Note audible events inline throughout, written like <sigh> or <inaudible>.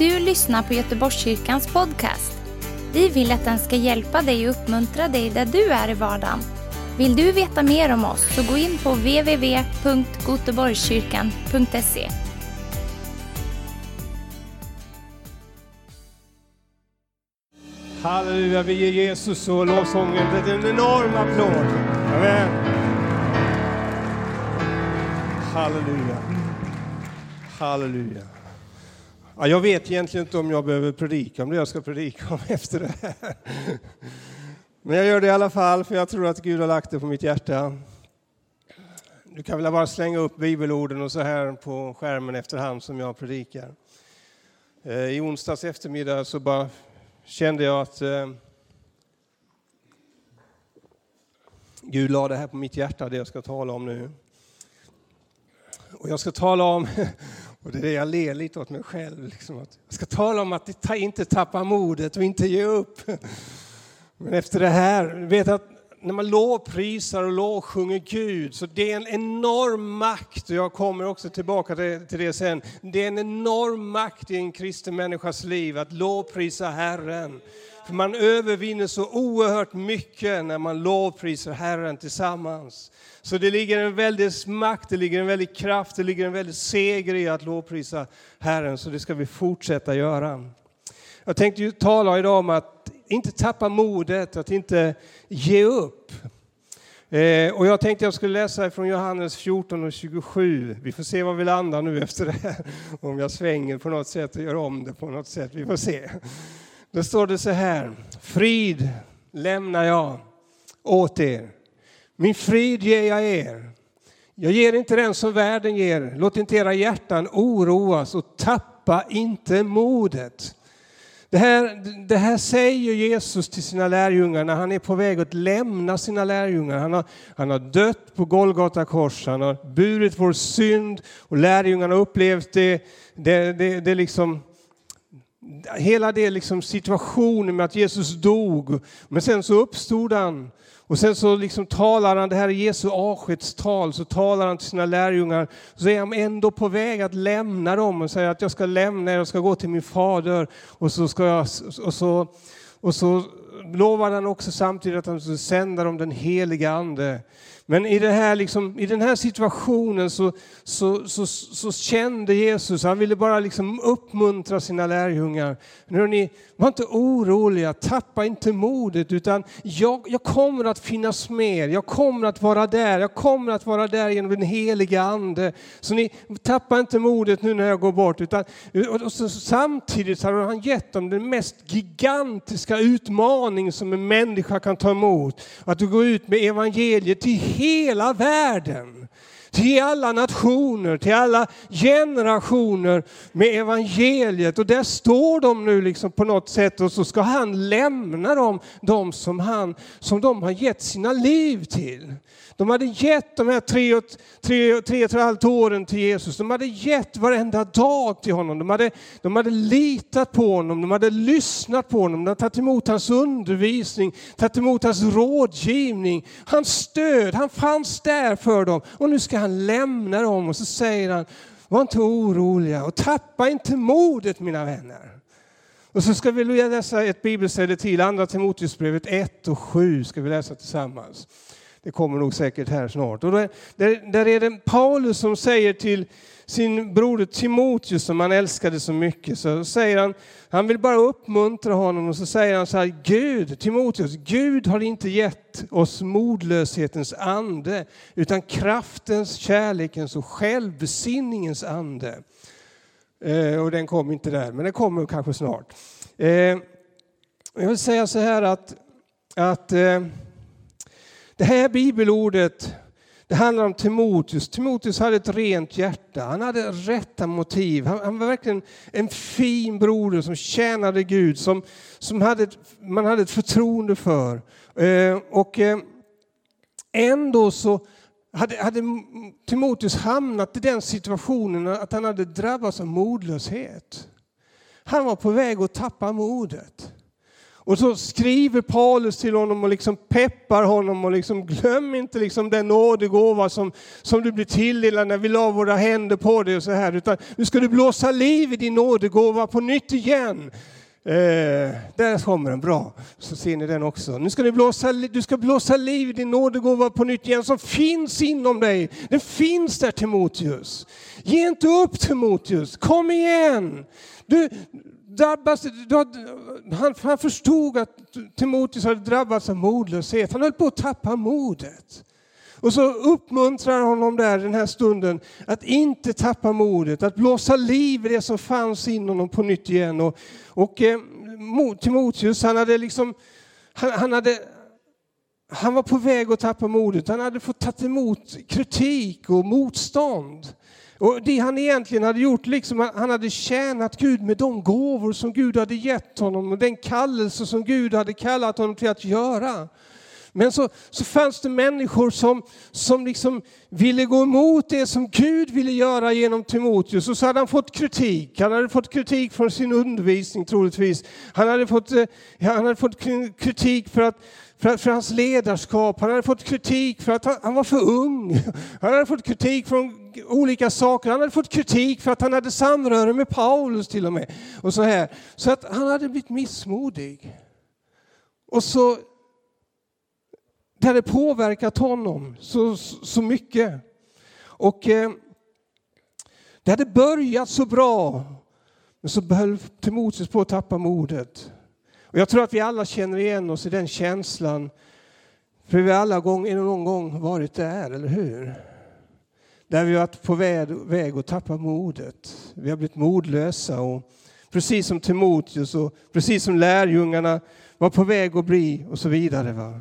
du lyssnar på Göteborgskyrkans podcast. Vi vill att den ska hjälpa dig och uppmuntra dig där du är i vardagen. Vill du veta mer om oss så gå in på www.goteborgskyrkan.se. Halleluja, vi ger Jesus och lovsången en enorm applåd. Amen. Halleluja. Halleluja. Ja, jag vet egentligen inte om jag behöver predika om det jag ska predika om <laughs> efter det här. Men jag gör det i alla fall, för jag tror att Gud har lagt det på mitt hjärta. Du kan väl bara slänga upp bibelorden och så här på skärmen efterhand som jag predikar. Eh, I onsdags eftermiddag så bara kände jag att eh, Gud la det här på mitt hjärta, det jag ska tala om nu. Och jag ska tala om, <laughs> och det är det jag ler lite åt mig själv, liksom, att jag ska tala om att inte tappa modet och inte ge upp. <laughs> Men efter det här, vet att när man lovprisar och lovsjunger Gud så det är en enorm makt, och jag kommer också tillbaka till det sen, det är en enorm makt i en kristen människas liv att lovprisa Herren. För man övervinner så oerhört mycket när man lovprisar Herren tillsammans. Så det ligger en väldig makt, det ligger en väldig kraft, det ligger en väldig seger i att lovprisa Herren, så det ska vi fortsätta göra. Jag tänkte ju tala idag om att inte tappa modet, att inte ge upp. Eh, och jag tänkte jag skulle läsa från Johannes 14 och 27. Vi får se var vi landar nu efter det här. Om jag svänger på något sätt och gör om det på något sätt. Vi får se. Då står det så här. Frid lämnar jag åt er. Min frid ger jag er. Jag ger inte den som världen ger. Låt inte era hjärtan oroas och tappa inte modet. Det här, det här säger Jesus till sina lärjungar när han är på väg att lämna sina lärjungar. Han har, han har dött på Golgata kors, han har burit vår synd och lärjungarna har upplevt det, det, det, det liksom, hela det liksom situationen med att Jesus dog. Men sen så uppstod han och sen så liksom talar han, det här är Jesu avskedstal, så talar han till sina lärjungar. Så är han ändå på väg att lämna dem och säger att jag ska lämna er, jag ska gå till min fader. Och så, ska jag, och så, och så lovar han också samtidigt att han ska sända dem den heliga Ande. Men i, det här, liksom, i den här situationen så, så, så, så, kände Jesus, han ville bara liksom uppmuntra sina lärjungar. Hörrni, var inte oroliga, tappa inte modet, utan jag, jag kommer att finnas med jag kommer att vara där, jag kommer att vara där genom den heliga Ande. Så ni tappa inte modet nu när jag går bort. Utan, och så, samtidigt har han gett dem den mest gigantiska utmaning som en människa kan ta emot. Att du går ut med evangeliet till hela världen till alla nationer, till alla generationer med evangeliet. Och där står de nu liksom på något sätt och så ska han lämna dem, de som, han, som de har gett sina liv till. De hade gett de här tre och, tre, tre och ett halvt åren till Jesus. De hade gett varenda dag till honom. De hade, de hade litat på honom, de hade lyssnat på honom, de hade tagit emot hans undervisning, tagit emot hans rådgivning, hans stöd. Han fanns där för dem. Och nu ska han lämna dem och så säger han, var inte oroliga och tappa inte modet mina vänner. Och så ska vi läsa ett bibelställe till, Andra Timoteusbrevet 1 och 7 ska vi läsa tillsammans. Det kommer nog säkert här snart. Och där, där är det Paulus som säger till sin broder Timoteus som han älskade så mycket, så säger han, han vill bara uppmuntra honom och så säger han så här, Gud, Timoteus, Gud har inte gett oss modlöshetens ande, utan kraftens, kärlekens och självbesinningens ande. Eh, och den kom inte där, men den kommer kanske snart. Eh, jag vill säga så här att, att eh, det här bibelordet det handlar om Timoteus. Timoteus hade ett rent hjärta. Han hade rätta motiv. Han, han, var verkligen en fin broder som tjänade Gud, som, som hade, man hade ett förtroende för. Eh, och eh, ändå så hade, hade Timoteus hamnat i den situationen att han hade drabbats av modlöshet. Han var på väg att tappa modet. Och så skriver Paulus till honom och liksom peppar honom och liksom glöm inte liksom den nådegåva som, som du blir tilldelad när vi la våra händer på dig och så här. Utan nu ska du blåsa liv i din nådegåva på nytt igen. Eh, där kommer den, bra. Så ser ni den också. Nu ska du, blåsa, du ska blåsa liv i din nådegåva på nytt igen som finns inom dig. Den finns där Timoteus. Ge inte upp Timoteus, kom igen. Du, drabbas, han, han förstod att Timoteus hade drabbats av modlöshet. Han höll på att tappa modet. Och så uppmuntrar honom där den här stunden att inte tappa modet, att blåsa liv i det som fanns inom honom på nytt igen. Och, och eh, Timoteus, han hade liksom, han, han, hade, han var på väg att tappa modet. Han hade fått ta emot kritik och motstånd. Och det han egentligen hade gjort, liksom, han hade tjänat Gud med de gåvor som Gud hade gett honom och den kallelse som Gud hade kallat honom till att göra. Men så, så fanns det människor som, som liksom ville gå emot det som Gud ville göra genom Timoteus. Och så hade han fått kritik. Han hade fått kritik från sin undervisning troligtvis. Han hade fått, eh, han hade fått kritik för att för, för hans ledarskap. Han hade fått kritik för att han, han, var för ung. Han hade fått kritik från olika saker. Han hade fått kritik för att han hade samröre med Paulus till och med. Och så, här. så att han hade blivit missmodig. Och så det hade påverkat honom så, så mycket. Och eh, det hade börjat så bra, men så höll Timoteus på att tappa modet. Och jag tror att vi alla känner igen oss i den känslan. För vi har alla gång, någon gång varit där, eller hur? Där vi har varit på väg, väg att tappa modet. Vi har blivit modlösa. Och precis som Timoteus och precis som lärjungarna var på väg att bli och så vidare. Va?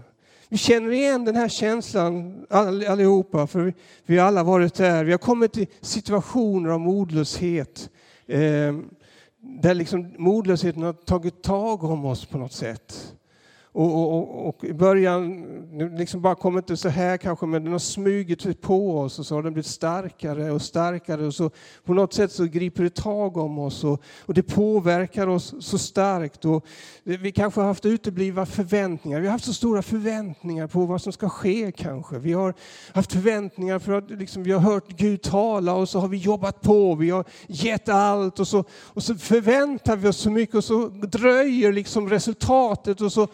Vi känner igen den här känslan allihopa, för vi har alla varit där. Vi har kommit i situationer av modlöshet. Eh, där liksom modlösheten har tagit tag om oss på något sätt. Och, och, och, i början, liksom bara kommer inte så här kanske, men den har smugit på oss och så har den blivit starkare och starkare och så på något sätt så griper det tag om oss och, och det påverkar oss så starkt. Och vi kanske har haft uteblivna förväntningar. Vi har haft så stora förväntningar på vad som ska ske kanske. Vi har haft förväntningar för att liksom, vi har hört Gud tala och så har vi jobbat på. Vi har gett allt och så, och så förväntar vi oss så mycket och så dröjer liksom resultatet och så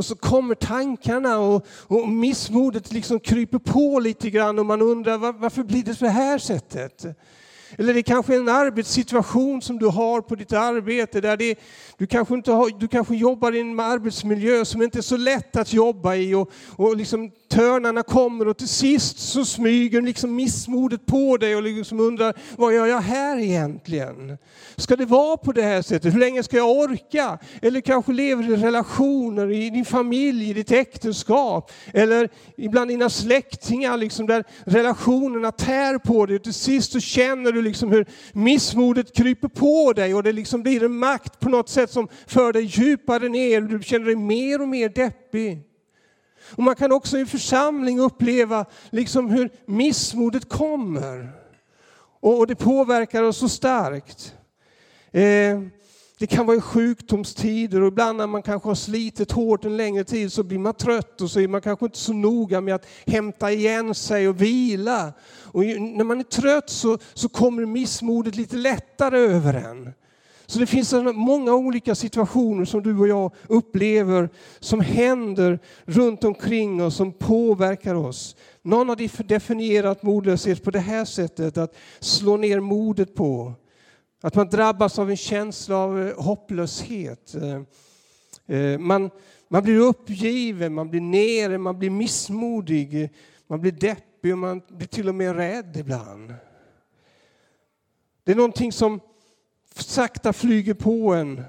och så kommer tankarna och, och missmodet liksom kryper på lite grann och man undrar var, varför blir det på det här sättet? Eller det är kanske en arbetssituation som du har på ditt arbete där det, du, kanske inte har, du kanske jobbar i en arbetsmiljö som inte är så lätt att jobba i och, och liksom törnarna kommer och till sist så smyger liksom missmodet på dig och liksom undrar vad gör jag här egentligen? Ska det vara på det här sättet? Hur länge ska jag orka? Eller kanske lever du i relationer i din familj, i ditt äktenskap eller ibland dina släktingar liksom där relationerna tär på dig och till sist så känner du liksom hur missmodet kryper på dig och det liksom blir en makt på något sätt som för dig djupare ner och du känner dig mer och mer deppig. Och man kan också i en församling uppleva liksom hur missmodet kommer. Och det påverkar oss så starkt. Eh, det kan vara i sjukdomstider och ibland när man kanske har slitit hårt en längre tid så blir man trött och så är man kanske inte så noga med att hämta igen sig och vila. Och när man är trött så, så kommer missmodet lite lättare över en. Så det finns många olika situationer som du och jag upplever som händer runt omkring oss som påverkar oss. Någon har definierat modlöshet på det här sättet, att slå ner modet på. Att man drabbas av en känsla av eh, hopplöshet. Eh, eh, man, man blir uppgiven, man blir nere, man blir missmodig, man blir deppig och man blir till och med rädd ibland. Det är någonting som sakta flyger på en.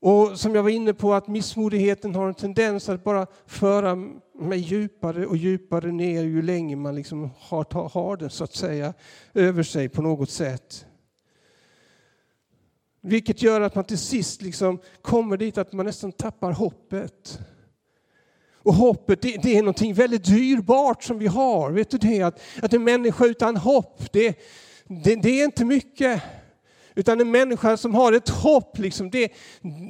Och som jag var inne på att missmodigheten har en tendens att bara föra mig djupare och djupare ner ju längre man liksom har, har den så att säga över sig på något sätt. Vilket gör att man till sist liksom kommer dit att man nästan tappar hoppet. Och hoppet det, det är någonting väldigt dyrbart som vi har. Vet du det? Att, att en människa utan hopp, det, det, det är inte mycket. Utan en människa som har ett hopp, liksom, det,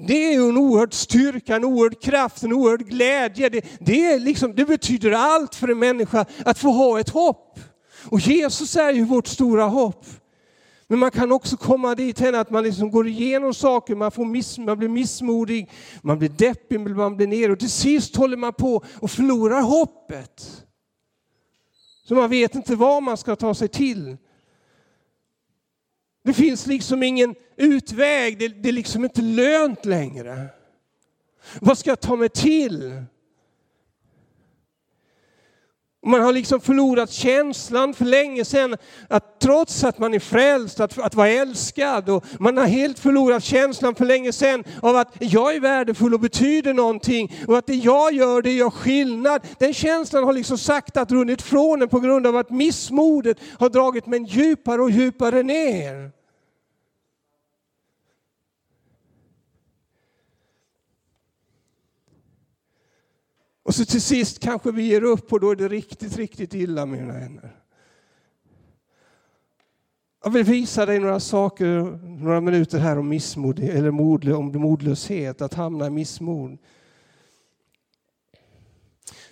det är en oerhörd styrka, en oerhörd kraft, en oerhörd glädje. Det, det, är liksom, det betyder allt för en människa att få ha ett hopp. Och Jesus är ju vårt stora hopp. Men man kan också komma dit att man liksom går igenom saker, man, får miss, man blir missmodig, man blir deppig, man blir nere och till sist håller man på och förlorar hoppet. Så man vet inte vad man ska ta sig till. Det finns liksom ingen utväg, det, det är liksom inte lönt längre. Vad ska jag ta mig till? Man har liksom förlorat känslan för länge sedan att trots att man är frälst, att, att vara älskad och man har helt förlorat känslan för länge sedan av att jag är värdefull och betyder någonting och att det jag gör det gör skillnad. Den känslan har liksom sakta runnit från en på grund av att missmodet har dragit mig djupare och djupare ner. Och så till sist kanske vi ger upp och då är det riktigt, riktigt illa mina vänner. Jag vill visa dig några saker, några minuter här om missmod, eller mod, om modlöshet, att hamna i missmod.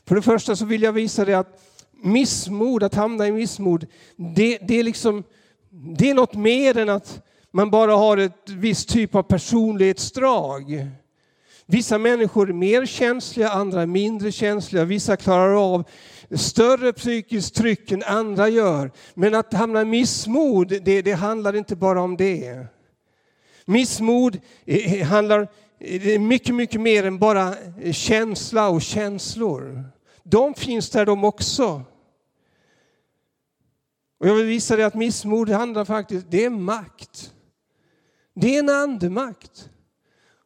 För det första så vill jag visa dig att missmod, att hamna i missmod, det, det, är liksom, det är något mer än att man bara har ett visst typ av personlighetsdrag. Vissa människor är mer känsliga, andra är mindre känsliga. Vissa klarar av större psykiskt tryck än andra gör. Men att hamna i missmod, det, det handlar inte bara om det. Missmod handlar mycket, mycket mer än bara känsla och känslor. De finns där de också. Och jag vill visa dig att missmod handlar faktiskt, det är makt. Det är en andemakt.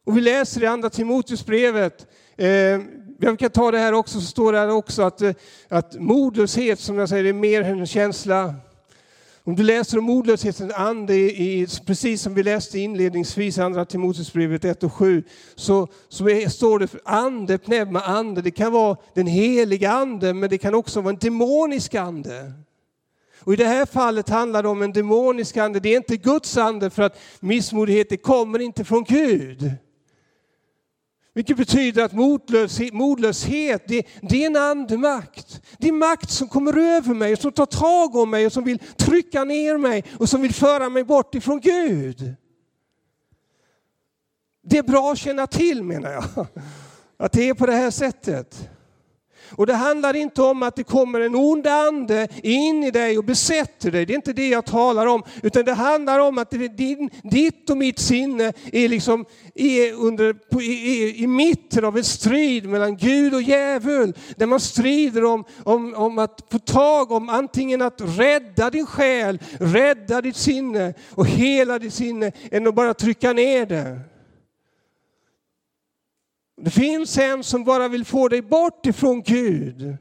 Och vi läser i andra Timoteusbrevet, eh, jag kan ta det här också, så står det här också att, eh, att modlöshet, som jag säger, är mer än en känsla. Om du läser om modlöshetens ande, i, precis som vi läste inledningsvis i andra Timoteusbrevet 1 och 7, så, så är, står det för ande, pneuma, ande. Det kan vara den heliga ande, men det kan också vara en demonisk ande. Och I det här fallet handlar det om en demonisk ande. Det är inte Guds ande för att missmodighet det kommer inte från Gud. Vilket betyder att modlöshet, modlöshet det, det, är en andemakt. Det är makt som kommer över mig, som tar tag om mig och som vill trycka ner mig och som vill föra mig bort ifrån Gud. Det är bra att känna till menar jag, att det är på det här sättet. Och det handlar inte om att det kommer en ond ande in i dig och besätter dig. Det är inte det jag talar om. Utan det handlar om att din, ditt och mitt sinne är, liksom, är, under, är i mitten av en strid mellan Gud och djävul. Där man strider om, om, om att få tag om antingen att rädda din själ, rädda ditt sinne och hela ditt sinne, än att bara trycka ner det. Det finns en som bara vill få dig bort ifrån Gud.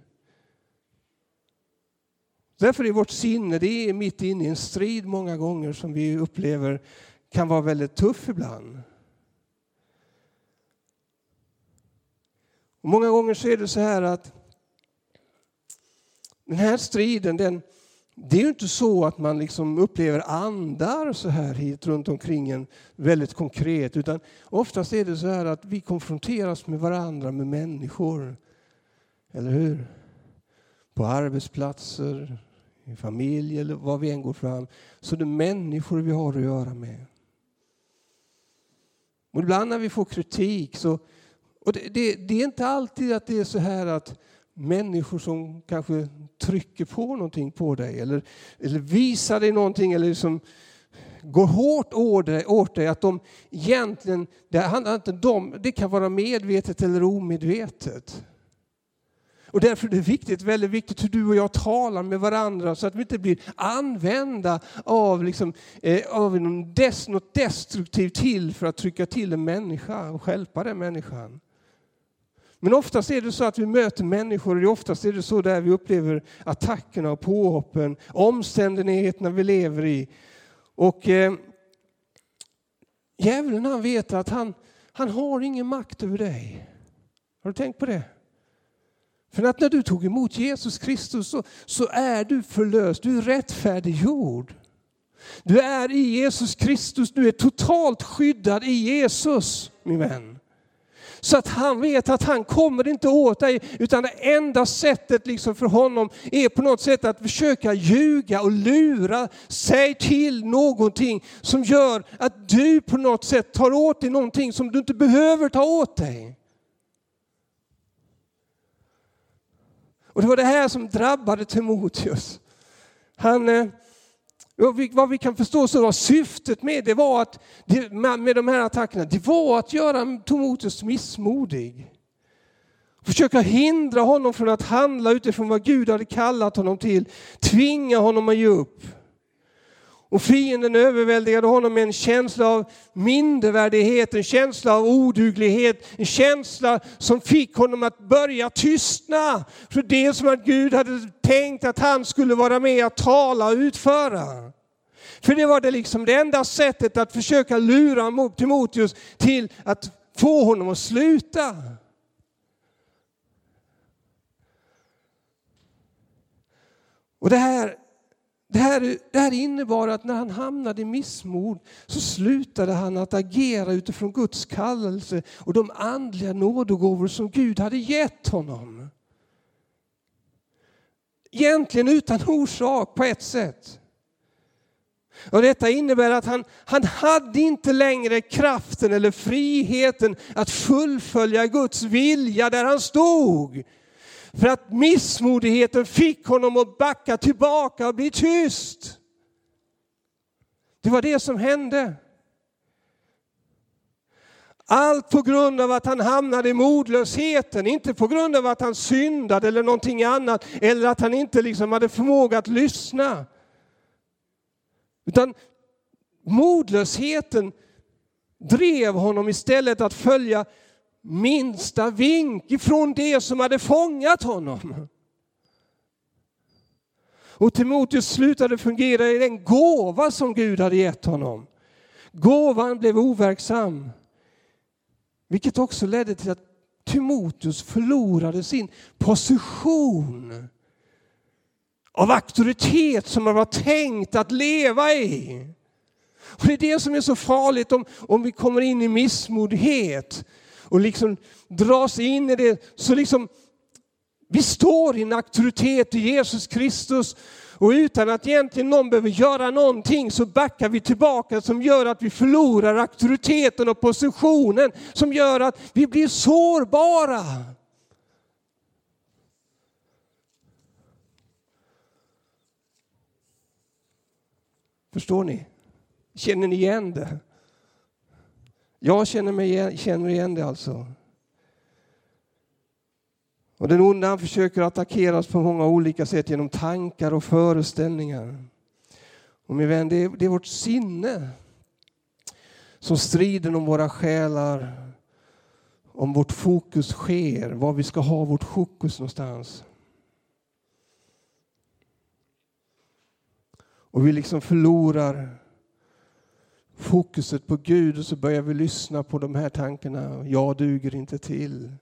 Därför är vårt sinne det är mitt inne i en strid många gånger som vi upplever kan vara väldigt tuff ibland. Och många gånger så är det så här att den här striden den, det är ju inte så att man liksom upplever andar så här hit runt omkring en väldigt konkret, utan oftast är det så här att vi konfronteras med varandra, med människor. Eller hur? På arbetsplatser, i familj eller var vi än går fram, så det är människor vi har att göra med. Och ibland när vi får kritik så, och det, det, det är inte alltid att det är så här att människor som kanske trycker på någonting på dig eller, eller visar dig någonting eller liksom går hårt åt dig, åt dig att de egentligen, det handlar inte om dem, det kan vara medvetet eller omedvetet. Och därför är det viktigt, väldigt viktigt hur du och jag talar med varandra så att vi inte blir använda av, liksom, eh, av något destruktivt till för att trycka till en människa och hjälpa den människan. Men oftast är det så att vi möter människor och oftast är det så där vi upplever attackerna och påhoppen, omständigheterna vi lever i. Och eh, djävulen han vet att han, han har ingen makt över dig. Har du tänkt på det? För att när du tog emot Jesus Kristus så, så är du förlöst, du är rättfärdiggjord. Du är i Jesus Kristus, du är totalt skyddad i Jesus, min vän. Så att han vet att han kommer inte åt dig, utan det enda sättet liksom för honom är på något sätt att försöka ljuga och lura sig till någonting som gör att du på något sätt tar åt dig någonting som du inte behöver ta åt dig. Och det var det här som drabbade Timoteus. Han, eh, vad vi kan förstå så var syftet med det var att, med de här attackerna, det var att göra Timoteus missmodig. Försöka hindra honom från att handla utifrån vad Gud hade kallat honom till. Tvinga honom att ge upp. Och fienden överväldigade honom med en känsla av mindervärdighet, en känsla av oduglighet, en känsla som fick honom att börja tystna för det som att Gud hade tänkt att han skulle vara med att tala och utföra. För det var det liksom det enda sättet att försöka lura Timoteus till att få honom att sluta. Och det här det här, det här innebar att när han hamnade i missmod så slutade han att agera utifrån Guds kallelse och de andliga nådegåvor som Gud hade gett honom. Egentligen utan orsak på ett sätt. Och detta innebär att han, han hade inte längre kraften eller friheten att fullfölja Guds vilja där han stod. För att missmodigheten fick honom att backa tillbaka och bli tyst. Det var det som hände. Allt på grund av att han hamnade i modlösheten, inte på grund av att han syndade eller någonting annat, eller att han inte liksom hade förmåga att lyssna. Utan modlösheten drev honom istället att följa minsta vink ifrån det som hade fångat honom. Och Timoteus slutade fungera i den gåva som Gud hade gett honom. Gåvan blev overksam. Vilket också ledde till att Timoteus förlorade sin position av auktoritet som han var tänkt att leva i. Och Det är det som är så farligt om, om vi kommer in i missmodighet och liksom dras in i det. Så liksom, vi står i en auktoritet i Jesus Kristus och utan att egentligen någon behöver göra någonting så backar vi tillbaka som gör att vi förlorar auktoriteten och positionen som gör att vi blir sårbara. Förstår ni? Känner ni igen det? Jag känner, mig igen, känner igen det alltså. Och den onda han försöker attackera oss på många olika sätt genom tankar och föreställningar. Och min vän, det är, det är vårt sinne som strider om våra själar, om vårt fokus sker, var vi ska ha vårt fokus någonstans. Och vi liksom förlorar fokuset på Gud och så börjar vi lyssna på de här tankarna. Jag duger inte till.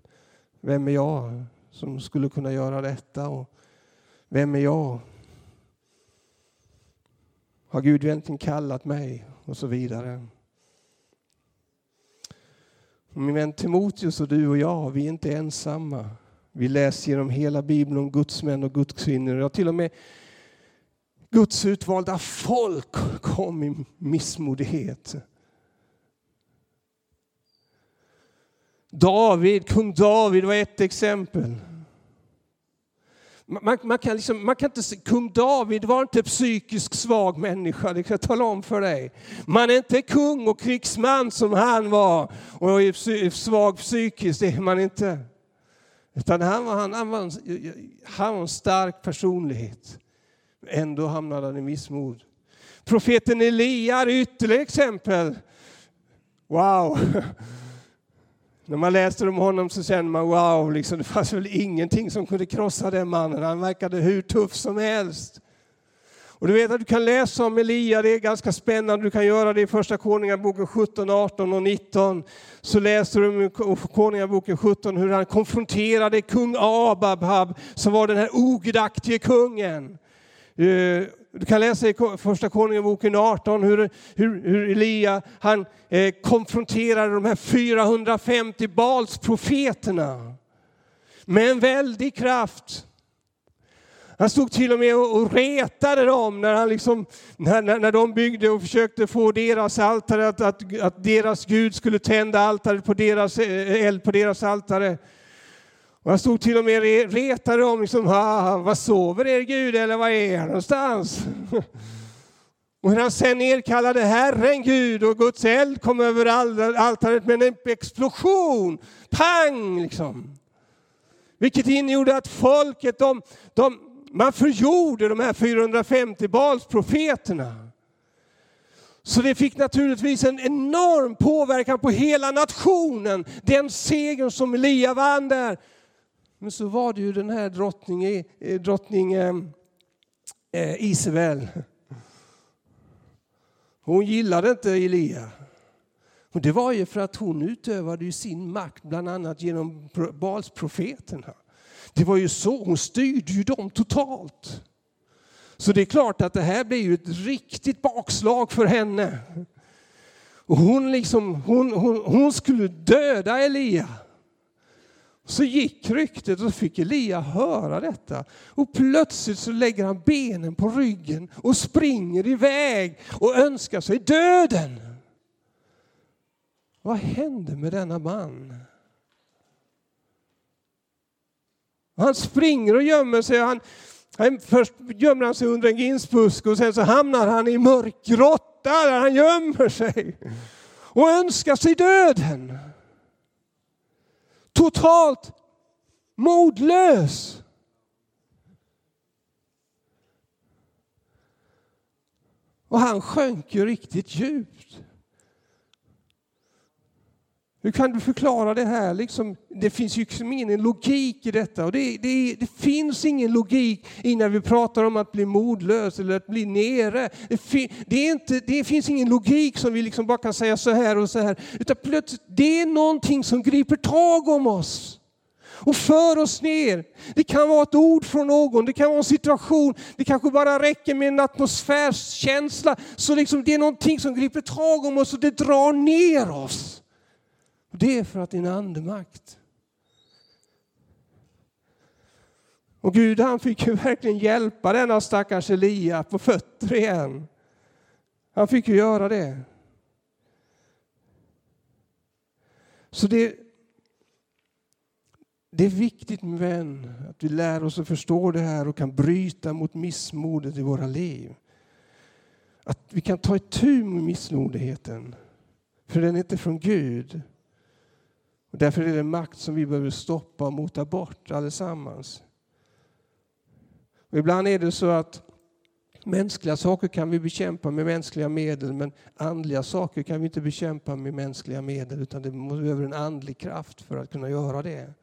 Vem är jag som skulle kunna göra detta? Och vem är jag? Har Gud egentligen kallat mig? Och så vidare. Min vän Timoteus och du och jag, vi är inte ensamma. Vi läser genom hela Bibeln om Guds män och Guds kvinnor. Jag till och med Guds utvalda folk kom i missmodighet. David, kung David var ett exempel. Man, man, kan liksom, man kan inte, kung David var inte psykiskt svag människa, det kan jag tala om för dig. Man är inte kung och krigsman som han var och är svag psykiskt, det är man inte. Utan han var, han, han, var, han var en stark personlighet. Ändå hamnade han i missmod. Profeten Elia är ytterligare exempel. Wow! När man läser om honom så känner man wow, liksom, det fanns väl ingenting som kunde krossa den mannen. Han verkade hur tuff som helst. Och du vet att du kan läsa om Elia, det är ganska spännande. Du kan göra det i Första Konungaboken 17, 18 och 19. Så läser du i Konungaboken 17 hur han konfronterade kung Ababhab som var den här ogudaktige kungen. Eh, du kan läsa i Första Konungaboken 18 hur, hur, hur Elia han, eh, konfronterade de här 450 Balsprofeterna med en väldig kraft. Han stod till och med och retade dem när, han liksom, när, när, när de byggde och försökte få deras altare, att, att, att deras Gud skulle tända altaret på deras, eh, eld på deras altare. Och han stod till och med och retade dem, liksom, vad sover er Gud eller vad är han någonstans? <laughs> Och när han sen erkallade Herren Gud och Guds eld kom över altaret med en explosion, pang liksom. Vilket innegjorde att folket, de, de, man förgjorde de här 450 Balsprofeterna. Så det fick naturligtvis en enorm påverkan på hela nationen, den segern som Elia vann där. Men så var det ju den här drottning, drottning eh, eh, Isabel. Hon gillade inte Elia. Och det var ju för att hon utövade sin makt bland annat genom Balsprofeterna. Det var ju så, hon styrde ju dem totalt. Så det är klart att det här blir ju ett riktigt bakslag för henne. Och hon, liksom, hon, hon, hon skulle döda Elia. Så gick ryktet och fick Elia höra detta. Och plötsligt så lägger han benen på ryggen och springer iväg och önskar sig döden. Vad hände med denna man? Han springer och gömmer sig. Han, han, först gömmer han sig under en ginsbusk och sen så hamnar han i mörk grotta där han gömmer sig och önskar sig döden. Totalt modlös. Och han sjönk ju riktigt djupt. Hur kan du förklara det här? Liksom, det finns ju liksom ingen logik i detta. Och det, det, det, finns ingen logik i när vi pratar om att bli modlös eller att bli nere. Det, fi, det, är inte, det finns ingen logik som vi liksom bara kan säga så här och så här. Utan plötsligt, det är någonting som griper tag om oss och för oss ner. Det kan vara ett ord från någon, det kan vara en situation, det kanske bara räcker med en atmosfärskänsla. Så liksom det är någonting som griper tag om oss och det drar ner oss. Det är för att din andemakt. Och Gud han fick ju verkligen hjälpa denna stackars Elia på fötter igen. Han fick ju göra det. Så det, det är viktigt min vän att vi lär oss att förstå det här och kan bryta mot missmodet i våra liv. Att vi kan ta itu med missmodigheten. För den är inte från Gud. Och därför är det makt som vi behöver stoppa och mota bort allesammans. Och ibland är det så att mänskliga saker kan vi bekämpa med mänskliga medel men andliga saker kan vi inte bekämpa med mänskliga medel utan det behöver en andlig kraft för att kunna göra det.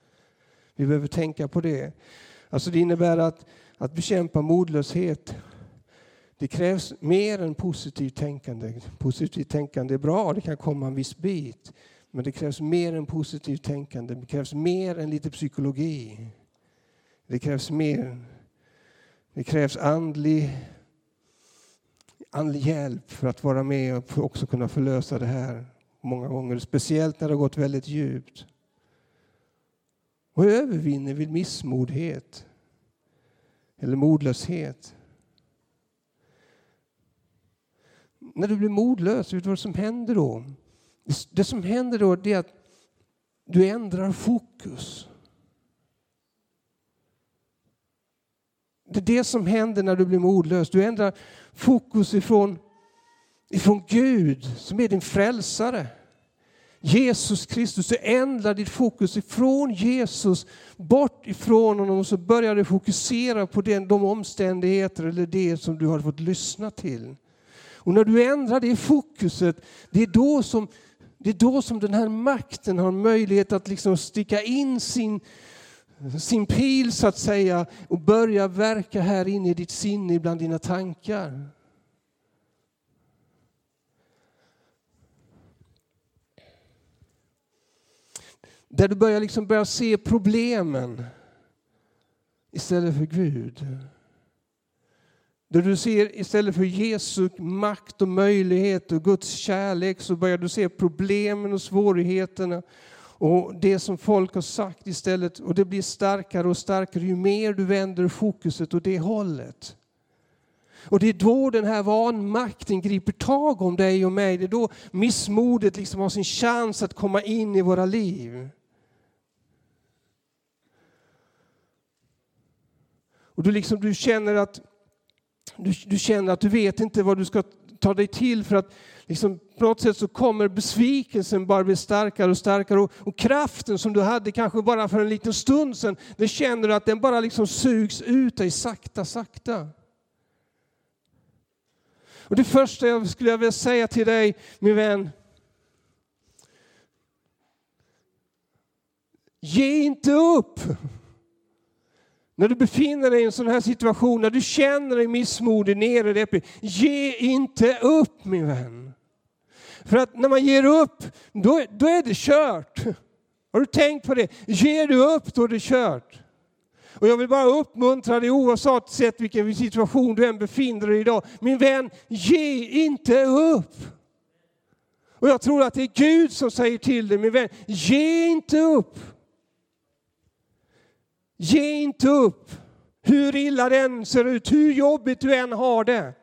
Vi behöver tänka på det. Alltså det innebär att, att bekämpa modlöshet det krävs mer än positivt tänkande. Positivt tänkande är bra, det kan komma en viss bit. Men det krävs mer än positivt tänkande, det krävs mer än lite psykologi. Det krävs mer. Det krävs andlig, andlig hjälp för att vara med och också kunna förlösa det här många gånger. Speciellt när det har gått väldigt djupt. Och hur övervinner vi missmodighet Eller modlöshet? När du blir modlös, vet du vad som händer då? Det som händer då är att du ändrar fokus. Det är det som händer när du blir modlös. Du ändrar fokus ifrån, ifrån Gud som är din frälsare. Jesus Kristus, du ändrar ditt fokus ifrån Jesus bort ifrån honom och så börjar du fokusera på den, de omständigheter eller det som du har fått lyssna till. Och när du ändrar det fokuset, det är då som det är då som den här makten har möjlighet att liksom sticka in sin, sin pil så att säga och börja verka här inne i ditt sinne, bland dina tankar. Där du börjar, liksom börja se problemen istället för Gud. Där du ser istället för Jesu makt och möjlighet och Guds kärlek så börjar du se problemen och svårigheterna och det som folk har sagt istället. Och det blir starkare och starkare ju mer du vänder fokuset åt det hållet. Och det är då den här vanmakten griper tag om dig och mig. Det är då missmodet liksom har sin chans att komma in i våra liv. Och du, liksom, du, känner att, du, du känner att du vet inte vad du ska ta dig till för att liksom, på något sätt så kommer besvikelsen bara bli starkare och starkare och, och, kraften som du hade kanske bara för en liten stund sedan, det känner du att den bara liksom sugs ut dig sakta, sakta. Och det första jag skulle jag vilja säga till dig, min vän, ge inte upp. När du befinner dig i en sån här situation, när du känner dig missmodig, nere, deppig, ge inte upp min vän. För att när man ger upp, då, då är det kört. Har du tänkt på det? Ger du upp, då är det kört. Och jag vill bara uppmuntra dig oavsett vilken situation du än befinner dig i idag. Min vän, ge inte upp. Och jag tror att det är Gud som säger till dig, min vän, ge inte upp. Ge inte upp. Hur illa det än ser ut, hur jobbigt du än har det.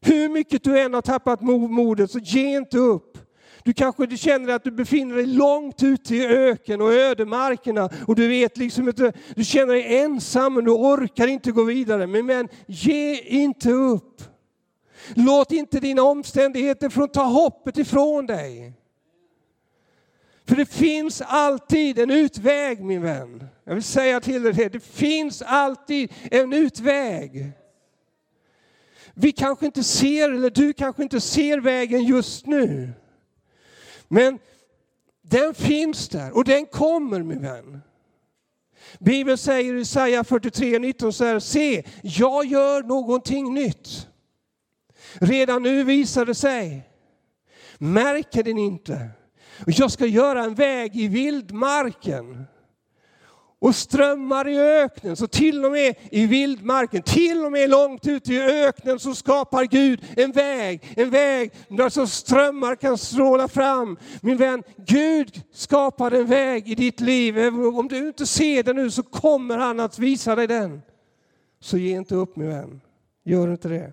Hur mycket du än har tappat modet, så ge inte upp. Du kanske känner att du befinner dig långt ute i öken och ödemarkerna och du vet liksom inte, du känner dig ensam och du orkar inte gå vidare. Men, men ge inte upp. Låt inte dina omständigheter från ta hoppet ifrån dig. För det finns alltid en utväg min vän. Jag vill säga till dig det, det finns alltid en utväg. Vi kanske inte ser, eller du kanske inte ser vägen just nu. Men den finns där och den kommer min vän. Bibeln säger i Isaiah 43.19 så här, se, jag gör någonting nytt. Redan nu visar det sig. Märker den inte? Jag ska göra en väg i vildmarken och strömmar i öknen. Så till och med i vildmarken, till och med långt ut i öknen så skapar Gud en väg. En väg där så strömmar kan stråla fram. Min vän, Gud skapar en väg i ditt liv. Om du inte ser den nu så kommer han att visa dig den. Så ge inte upp min vän. Gör inte det.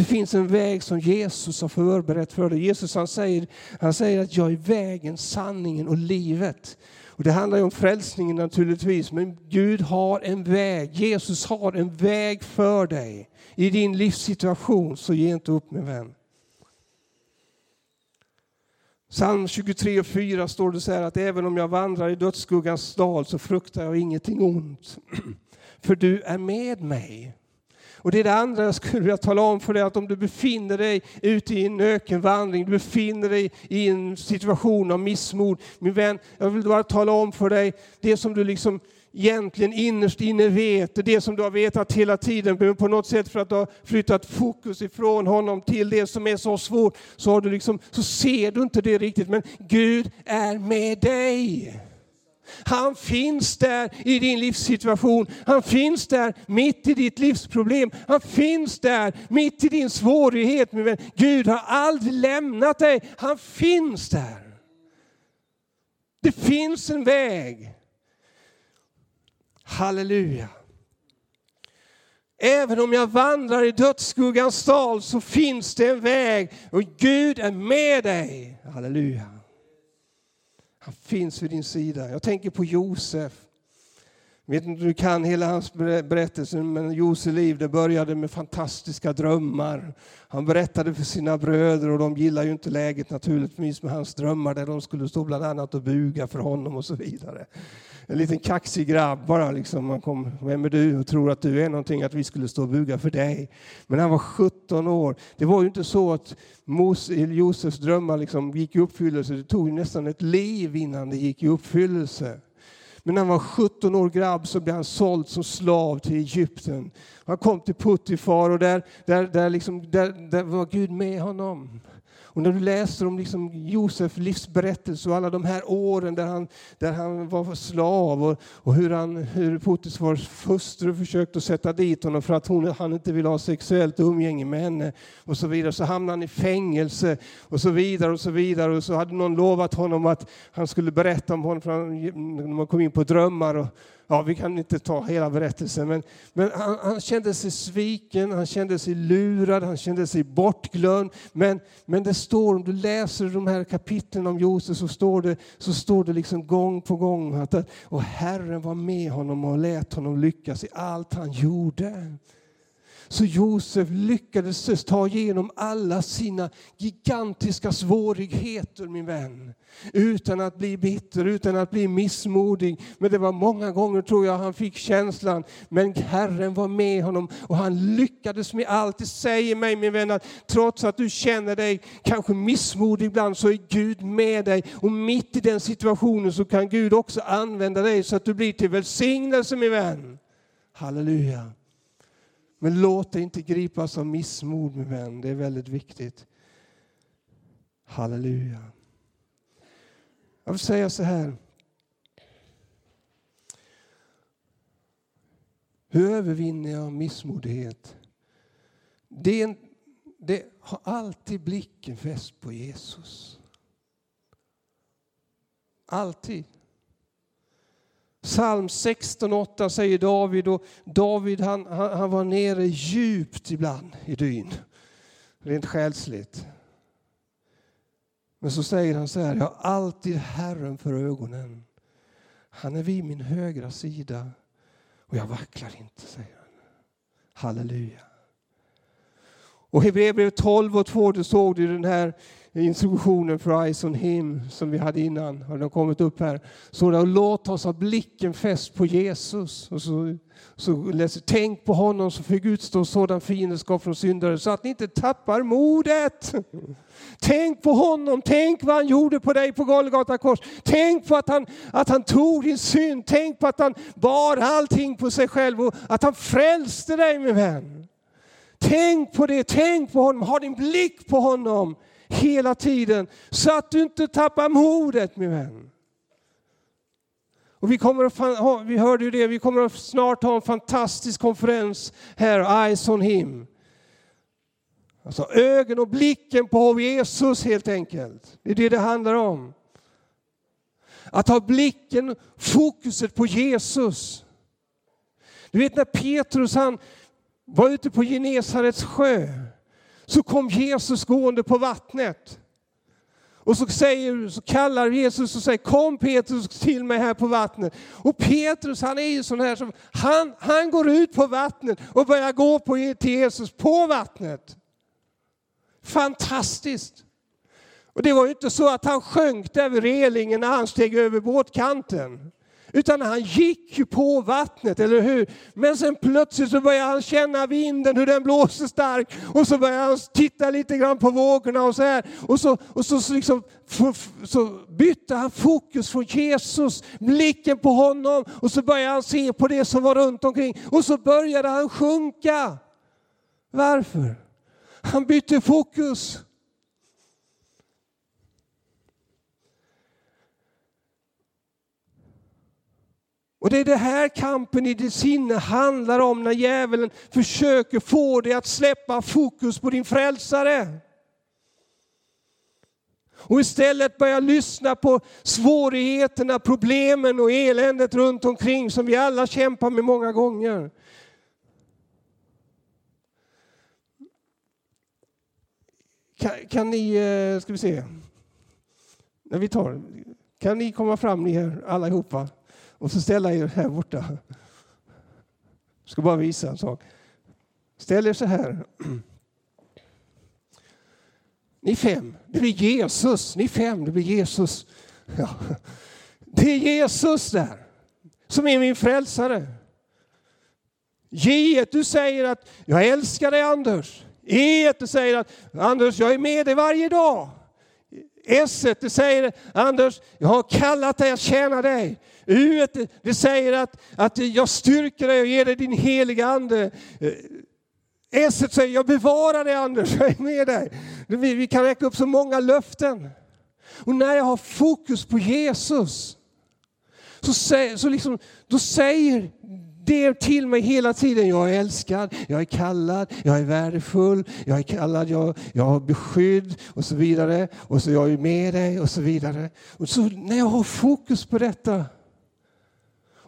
Det finns en väg som Jesus har förberett för dig. Jesus han säger, han säger att jag är vägen, sanningen och livet. Och det handlar ju om frälsningen naturligtvis, men Gud har en väg. Jesus har en väg för dig i din livssituation, så ge inte upp min vän. Psalm 23 och 4 står det så här att även om jag vandrar i dödsskuggans dal så fruktar jag ingenting ont. <clears throat> För du är med mig. Och det är det andra jag skulle vilja tala om för dig, att om du befinner dig ute i en ökenvandring, du befinner dig i en situation av missmod, min vän, jag vill bara tala om för dig det som du liksom egentligen innerst inne vet, det som du har vetat hela tiden, men på något sätt för att du har flyttat fokus ifrån honom till det som är så svårt, så, har du liksom, så ser du inte det riktigt. Men Gud är med dig. Han finns där i din livssituation. Han finns där mitt i ditt livsproblem. Han finns där mitt i din svårighet. Min vän. Gud har aldrig lämnat dig. Han finns där. Det finns en väg. Halleluja. Även om jag vandrar i dödsskuggans dal så finns det en väg och Gud är med dig. Halleluja. Han finns vid din sida. Jag tänker på Josef. Jag vet inte om du kan hela hans berättelse, men Josefs liv det började med fantastiska drömmar. Han berättade för sina bröder och de gillade ju inte läget naturligtvis med hans drömmar där de skulle stå bland annat och buga för honom och så vidare. En liten kaxig grabb bara liksom. Man kom, Vem är du och tror att du är någonting, att vi skulle stå och buga för dig. Men han var 17 år. Det var ju inte så att Mose, Josefs drömmar liksom gick i uppfyllelse. Det tog nästan ett liv innan det gick i uppfyllelse. Men när han var 17 år grabb så blev han såld som slav till Egypten. Han kom till Puttifar och där, där, där, liksom, där, där var Gud med honom. Och när du läser om liksom Josef livsberättelse och alla de här åren där han, där han var slav och, och hur, han, hur Potifars hustru försökte sätta dit honom för att hon, han inte ville ha sexuellt umgänge med henne och så vidare. Så hamnade han i fängelse och så vidare och så vidare. Och så hade någon lovat honom att han skulle berätta om honom för han, man kom in på drömmar. Och, Ja, vi kan inte ta hela berättelsen, men, men han, han, kände sig sviken, han kände sig lurad, han kände sig bortglömd. Men, men det står, om du läser de här kapitlen om Josef så står det, så står det liksom gång på gång att och Herren var med honom och lät honom lyckas i allt han gjorde. Så Josef lyckades ta igenom alla sina gigantiska svårigheter, min vän. Utan att bli bitter, utan att bli missmodig. Men det var många gånger tror jag han fick känslan, men Herren var med honom och han lyckades med allt. Det säger mig min vän att trots att du känner dig kanske missmodig ibland så är Gud med dig. Och mitt i den situationen så kan Gud också använda dig så att du blir till välsignelse min vän. Halleluja. Men låt dig inte gripas av missmod min vän, det är väldigt viktigt. Halleluja. Jag vill säga så här. Hur övervinner jag missmodighet? Det, det har alltid blicken fäst på Jesus. Alltid. Psalm 16.8 säger David och David han, han, han, var nere djupt ibland i dyn, rent själsligt. Men så säger han så här, jag har alltid Herren för ögonen. Han är vid min högra sida och jag vacklar inte, säger han. Halleluja. Och Hebreerbrevet 12 och 2, du såg du den här instruktionen för Eyes on Him som vi hade innan, har den kommit upp här. Så där, låt oss ha blicken fäst på Jesus. Och så, så läser, tänk på honom som fick utstå sådan fiendskap från syndare så att ni inte tappar modet. Tänk på honom, tänk vad han gjorde på dig på Golgata kors. Tänk på att han, att han tog din synd, tänk på att han bar allting på sig själv och att han frälste dig min vän. Tänk på det, tänk på honom, ha din blick på honom hela tiden så att du inte tappar modet min vän. Och vi, kommer att, vi hörde ju det, vi kommer att snart ha en fantastisk konferens här, Eyes on Him. Alltså ögon och blicken på Jesus helt enkelt. Det är det det handlar om. Att ha blicken, fokuset på Jesus. Du vet när Petrus han var ute på Genesarets sjö så kom Jesus gående på vattnet. Och så, säger, så kallar Jesus och säger kom Petrus till mig här på vattnet. Och Petrus han är ju sån här som, han, han går ut på vattnet och börjar gå på, till Jesus på vattnet. Fantastiskt! Och det var ju inte så att han sjönk där vid relingen när han steg över båtkanten. Utan han gick ju på vattnet, eller hur? Men sen plötsligt så började han känna vinden, hur den blåser starkt. Och så började han titta lite grann på vågorna och så här. Och så, och så, liksom, så bytte han fokus från Jesus, blicken på honom. Och så började han se på det som var runt omkring. Och så började han sjunka. Varför? Han bytte fokus. Och det är det här kampen i ditt sinne handlar om när djävulen försöker få dig att släppa fokus på din frälsare. Och istället börja lyssna på svårigheterna, problemen och eländet runt omkring som vi alla kämpar med många gånger. Kan, kan ni, eh, ska vi se, när vi tar, kan ni komma fram ni här allihopa? Och så ställa er här borta. Jag ska bara visa en sak. Ställ er så här. Ni fem, det blir Jesus. Ni fem, det blir Jesus. Ja. Det är Jesus där, som är min frälsare. J, du säger att jag älskar dig Anders. E, du säger att Anders, jag är med dig varje dag. S, du säger Anders, jag har kallat dig att tjäna dig. U det säger att, att jag styrker dig och ger dig din heliga ande. S säger jag bevarar dig Anders, jag är med dig. Vi, vi kan räcka upp så många löften. Och när jag har fokus på Jesus så, säger, så liksom, då säger det till mig hela tiden. Jag är älskad, jag är kallad, jag är värdefull, jag är kallad, jag, jag har beskydd och så vidare. Och så jag är med dig och så vidare. Och så när jag har fokus på detta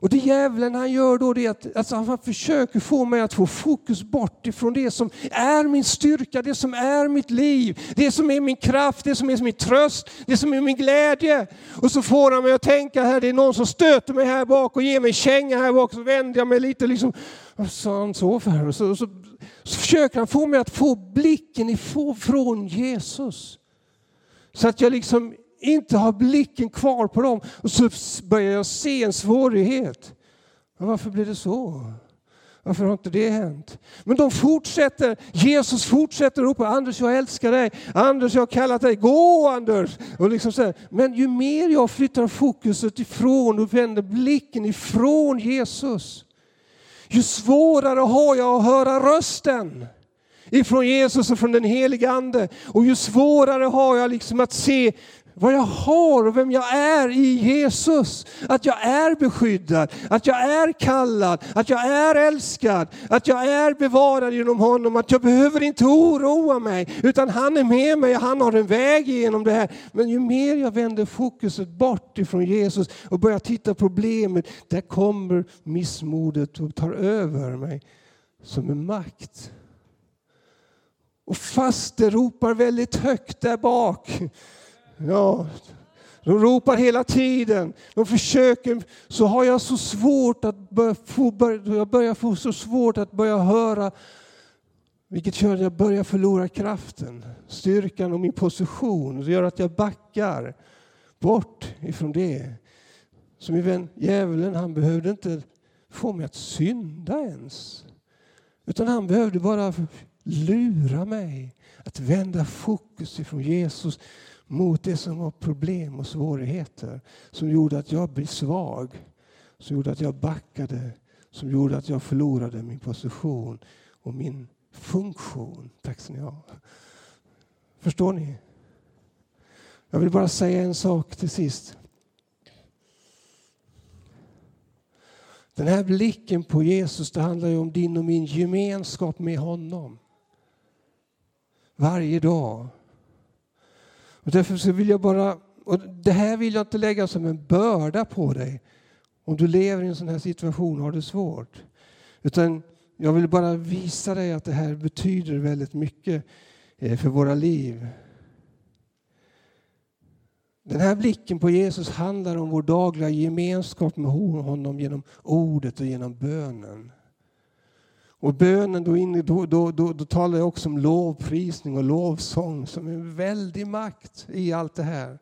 och det djävulen han gör då det är att alltså han försöker få mig att få fokus bort ifrån det som är min styrka, det som är mitt liv, det som är min kraft, det som är min tröst, det som är min glädje. Och så får han mig att tänka här, det är någon som stöter mig här bak och ger mig en känga här bak. Så vänder jag mig lite liksom, vad sa han så för? Och så, så, så försöker han få mig att få blicken ifrån Jesus. Så att jag liksom inte har blicken kvar på dem och så börjar jag se en svårighet. Men varför blir det så? Varför har inte det hänt? Men de fortsätter, Jesus fortsätter ropa Anders jag älskar dig, Anders jag har kallat dig, gå Anders! Och liksom så här. Men ju mer jag flyttar fokuset ifrån och vänder blicken ifrån Jesus, ju svårare har jag att höra rösten ifrån Jesus och från den helige Ande. Och ju svårare har jag liksom att se vad jag har och vem jag är i Jesus. Att jag är beskyddad, att jag är kallad, att jag är älskad, att jag är bevarad genom honom, att jag behöver inte oroa mig utan han är med mig, han har en väg genom det här. Men ju mer jag vänder fokuset bort ifrån Jesus och börjar titta på problemet, där kommer missmodet och tar över mig som en makt. Och fast det ropar väldigt högt där bak Ja, de ropar hela tiden. De försöker, så har jag så svårt att börja få, jag börjar få så svårt att börja höra vilket gör att jag börjar förlora kraften, styrkan och min position. Det gör att jag backar bort ifrån det. Så min vän djävulen, han behövde inte få mig att synda ens. Utan han behövde bara lura mig att vända fokus ifrån Jesus mot det som var problem och svårigheter som gjorde att jag blev svag, som gjorde att jag backade, som gjorde att jag förlorade min position och min funktion. Tack ska ni ha. Förstår ni? Jag vill bara säga en sak till sist. Den här blicken på Jesus det handlar ju om din och min gemenskap med honom. Varje dag. Och därför så vill jag bara, och det här vill jag inte lägga som en börda på dig om du lever i en sån här situation och har det svårt. Utan jag vill bara visa dig att det här betyder väldigt mycket eh, för våra liv. Den här blicken på Jesus handlar om vår dagliga gemenskap med honom genom ordet och genom bönen. Och bönen, då, inne, då, då, då, då talar jag också om lovprisning och lovsång som en väldig makt i allt det här.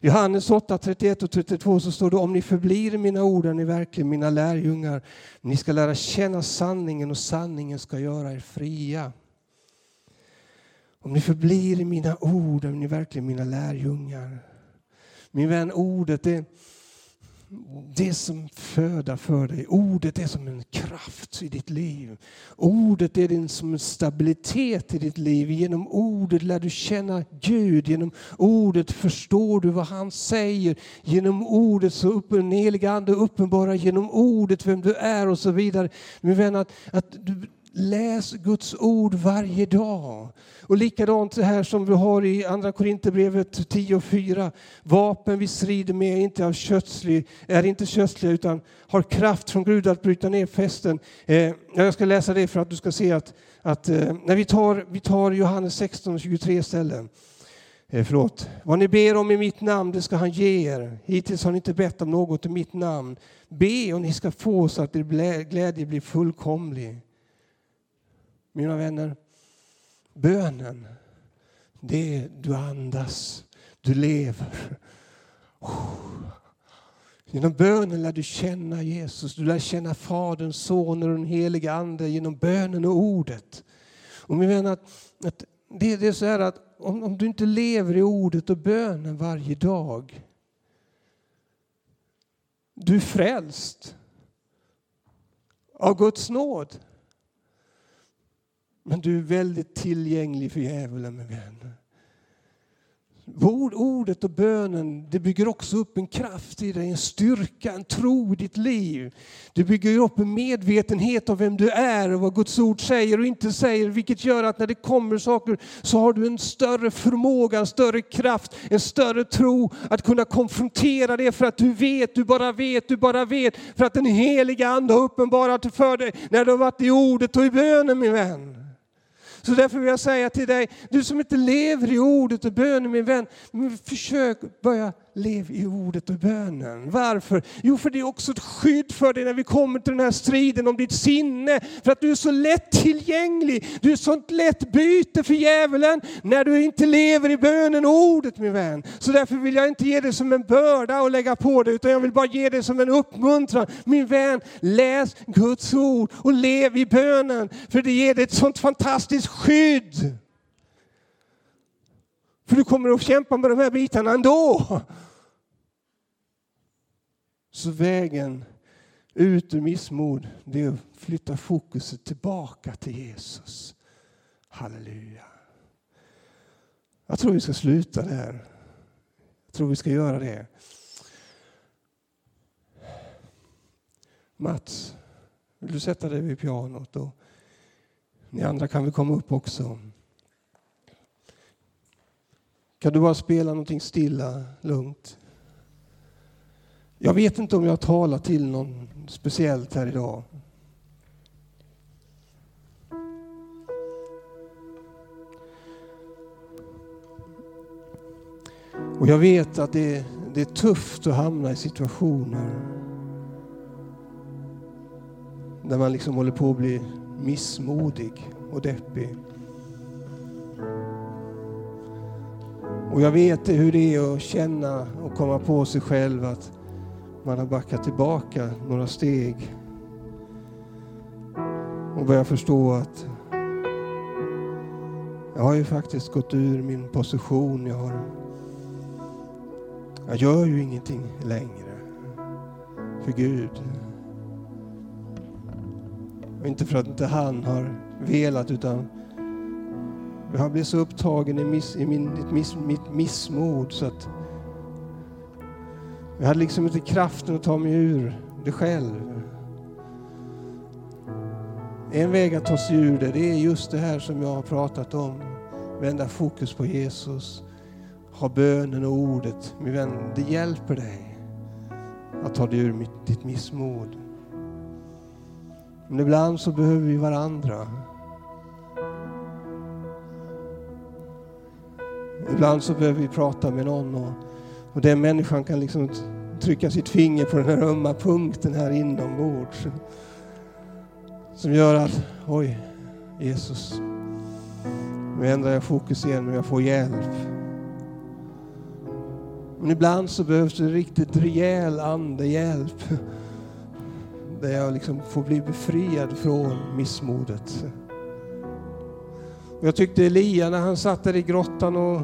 Johannes 8, 31 och 32 så står det om ni förblir i mina ord är ni verkligen mina lärjungar. Ni ska lära känna sanningen och sanningen ska göra er fria. Om ni förblir i mina ord är ni verkligen mina lärjungar. Min vän, ordet det det är som föda för dig. Ordet är som en kraft i ditt liv. Ordet är som en stabilitet i ditt liv. Genom ordet lär du känna Gud. Genom ordet förstår du vad han säger. Genom ordet så upp en helig ande uppenbara genom ordet vem du är och så vidare. Min vän, att, att du läs Guds ord varje dag. Och likadant det här som vi har i Andra Korinthierbrevet 10.4. Vapen vi strider med är inte, av kötslig, är inte kötsliga utan har kraft från Gud att bryta ner fästen. Eh, jag ska läsa det för att du ska se att, att eh, när vi tar, vi tar Johannes 16 och 23 ställen. Eh, förlåt. Vad ni ber om i mitt namn, det ska han ge er. Hittills har ni inte bett om något i mitt namn. Be och ni ska få så att er glädje blir fullkomlig. Mina vänner, Bönen, det är du andas, du lever. Genom bönen lär du känna Jesus, du lär känna Fadern, Sonen och den helige Ande genom bönen och ordet. Och min vän, att, att det, det, är så här att om, om du inte lever i ordet och bönen varje dag, du är frälst av Guds nåd. Men du är väldigt tillgänglig för djävulen, min vän. Ordet och bönen det bygger också upp en kraft i dig, en styrka, en tro i ditt liv. Det bygger upp en medvetenhet om vem du är och vad Guds ord säger och inte säger. Vilket gör att när det kommer saker så har du en större förmåga, en större kraft, en större tro att kunna konfrontera det för att du vet, du bara vet, du bara vet. För att den heliga Ande har uppenbarat för dig när du har varit i ordet och i bönen min vän. Så därför vill jag säga till dig, du som inte lever i ordet och bönen min vän, försök börja Lev i ordet och bönen. Varför? Jo, för det är också ett skydd för dig när vi kommer till den här striden om ditt sinne. För att du är så lätt tillgänglig. Du är ett sånt lätt byte för djävulen när du inte lever i bönen och ordet min vän. Så därför vill jag inte ge dig som en börda och lägga på dig utan jag vill bara ge dig som en uppmuntran. Min vän, läs Guds ord och lev i bönen. För det ger dig ett sånt fantastiskt skydd. För du kommer att kämpa med de här bitarna ändå. Så vägen ut ur missmod, det är att flytta fokuset tillbaka till Jesus. Halleluja. Jag tror vi ska sluta där. Jag tror vi ska göra det. Mats, vill du sätta dig vid pianot? Och ni andra kan väl komma upp också. Kan du bara spela någonting stilla, lugnt? Jag vet inte om jag talar till någon speciellt här idag. Och jag vet att det, det är tufft att hamna i situationer där man liksom håller på att bli missmodig och deppig. Och jag vet hur det är att känna och komma på sig själv att man har backat tillbaka några steg och börjar förstå att jag har ju faktiskt gått ur min position. Jag, har, jag gör ju ingenting längre för Gud. Och inte för att inte han har velat utan jag blev så upptagen i, miss, i min, miss, mitt missmod så att jag hade liksom inte kraften att ta mig ur det själv. En väg att ta sig ur det, det är just det här som jag har pratat om. Vända fokus på Jesus. Ha bönen och ordet. Min vän, det hjälper dig att ta dig ur ditt missmod. Men ibland så behöver vi varandra. Ibland så behöver vi prata med någon och, och den människan kan liksom trycka sitt finger på den här ömma punkten här inombords. Som gör att, oj, Jesus, nu ändrar jag fokus igen och jag får hjälp. Men ibland så behövs det riktigt rejäl andehjälp. Där jag liksom får bli befriad från missmodet. Jag tyckte Elia när han satt där i grottan och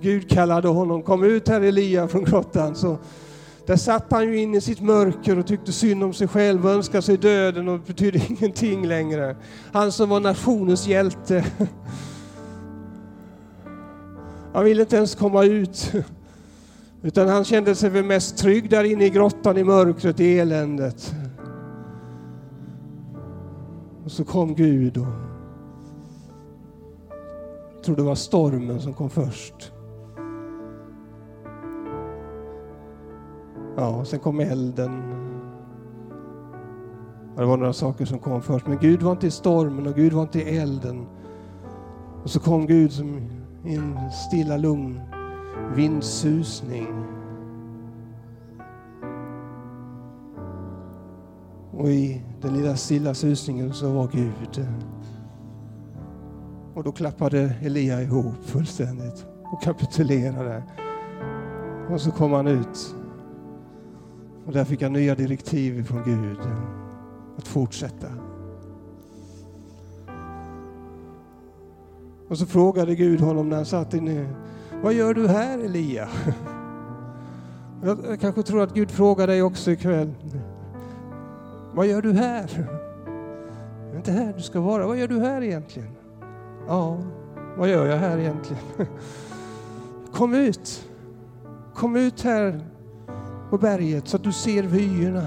Gud kallade honom, kom ut här Elia från grottan. Så där satt han ju inne i sitt mörker och tyckte synd om sig själv och önskade sig döden och betydde <laughs> ingenting längre. Han som var nationens hjälte. Han ville inte ens komma ut. Utan han kände sig väl mest trygg där inne i grottan i mörkret, i eländet. Och så kom Gud och jag tror det var stormen som kom först. Ja, sen kom elden. Det var några saker som kom först. Men Gud var inte i stormen och Gud var inte i elden. Och så kom Gud som i en stilla lugn vindsusning. Och i den lilla stilla susningen så var Gud. Och då klappade Elia ihop fullständigt och kapitulerade. Och så kom han ut. Och där fick han nya direktiv från Gud eh, att fortsätta. Och så frågade Gud honom när han satt inne. Vad gör du här Elia? <laughs> Jag kanske tror att Gud frågar dig också ikväll. Vad gör du här? <laughs> Det är inte här du ska vara. Vad gör du här egentligen? Ja, vad gör jag här egentligen? <laughs> Kom ut. Kom ut här på berget så att du ser vyerna,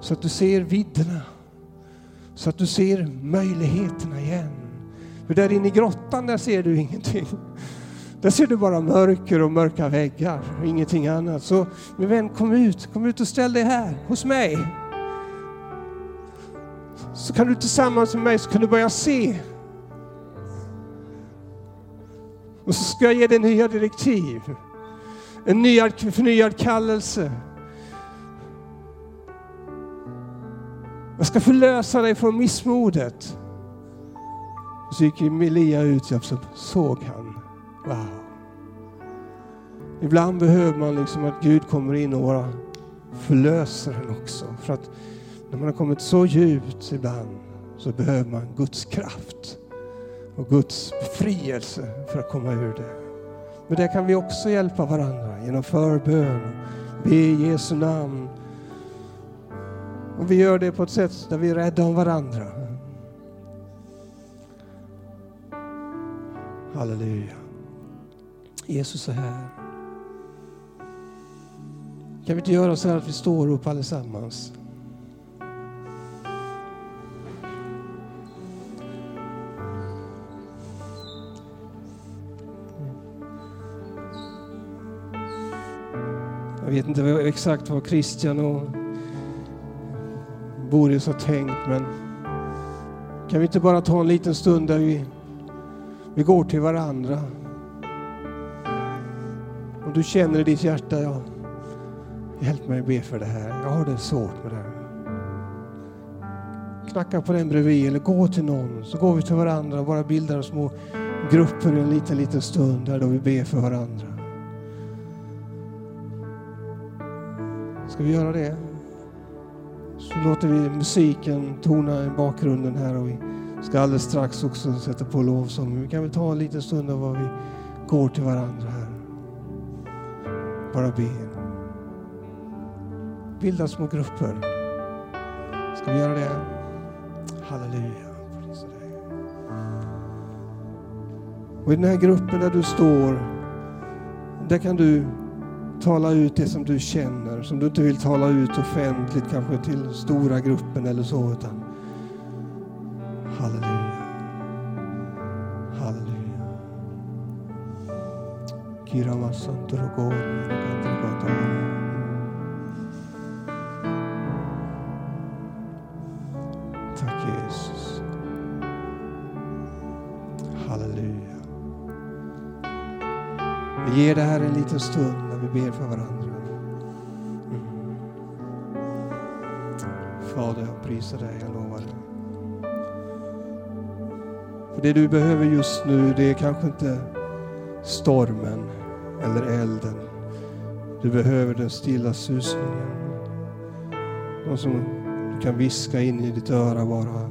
så att du ser vidderna, så att du ser möjligheterna igen. För där inne i grottan, där ser du ingenting. Där ser du bara mörker och mörka väggar och ingenting annat. Så min vän, kom ut, kom ut och ställ dig här hos mig. Så kan du tillsammans med mig så kan du börja se. Och så ska jag ge dig nya direktiv. En ny, förnyad kallelse. Jag ska förlösa dig från missmodet. Och så gick Elia ut och så såg han. Wow. Ibland behöver man liksom att Gud kommer in och bara förlöser en också. För att när man har kommit så djupt ibland så behöver man Guds kraft och Guds befrielse för att komma ur det. Men där kan vi också hjälpa varandra genom förbön, be i Jesu namn. Och vi gör det på ett sätt där vi är rädda om varandra. Halleluja. Jesus är här. Kan vi inte göra så här att vi står upp allesammans? Jag vet inte exakt vad Christian och Boris har tänkt, men kan vi inte bara ta en liten stund där vi, vi går till varandra? Om du känner i ditt hjärta, ja, hjälp mig be för det här. Jag har det svårt med det här. Knacka på den bredvid eller gå till någon, så går vi till varandra och bara bildar små grupper en liten, liten stund där då vi ber för varandra. Ska vi göra det? Så låter vi musiken tona i bakgrunden här och vi ska alldeles strax också sätta på lovsång. Vi kan väl ta en liten stund av vad vi går till varandra här. Bara be. Bilda små grupper. Ska vi göra det? Halleluja. Och i den här gruppen där du står, där kan du tala ut det som du känner, som du inte vill tala ut offentligt, kanske till stora gruppen eller så, utan halleluja. Halleluja. Tack Jesus. Halleluja. Vi ger det här en liten stund ber för varandra. Mm. Fader, jag prisar dig, jag lovar dig. För det du behöver just nu, det är kanske inte stormen eller elden. Du behöver den stilla susningen. Någon som du kan viska in i ditt öra bara.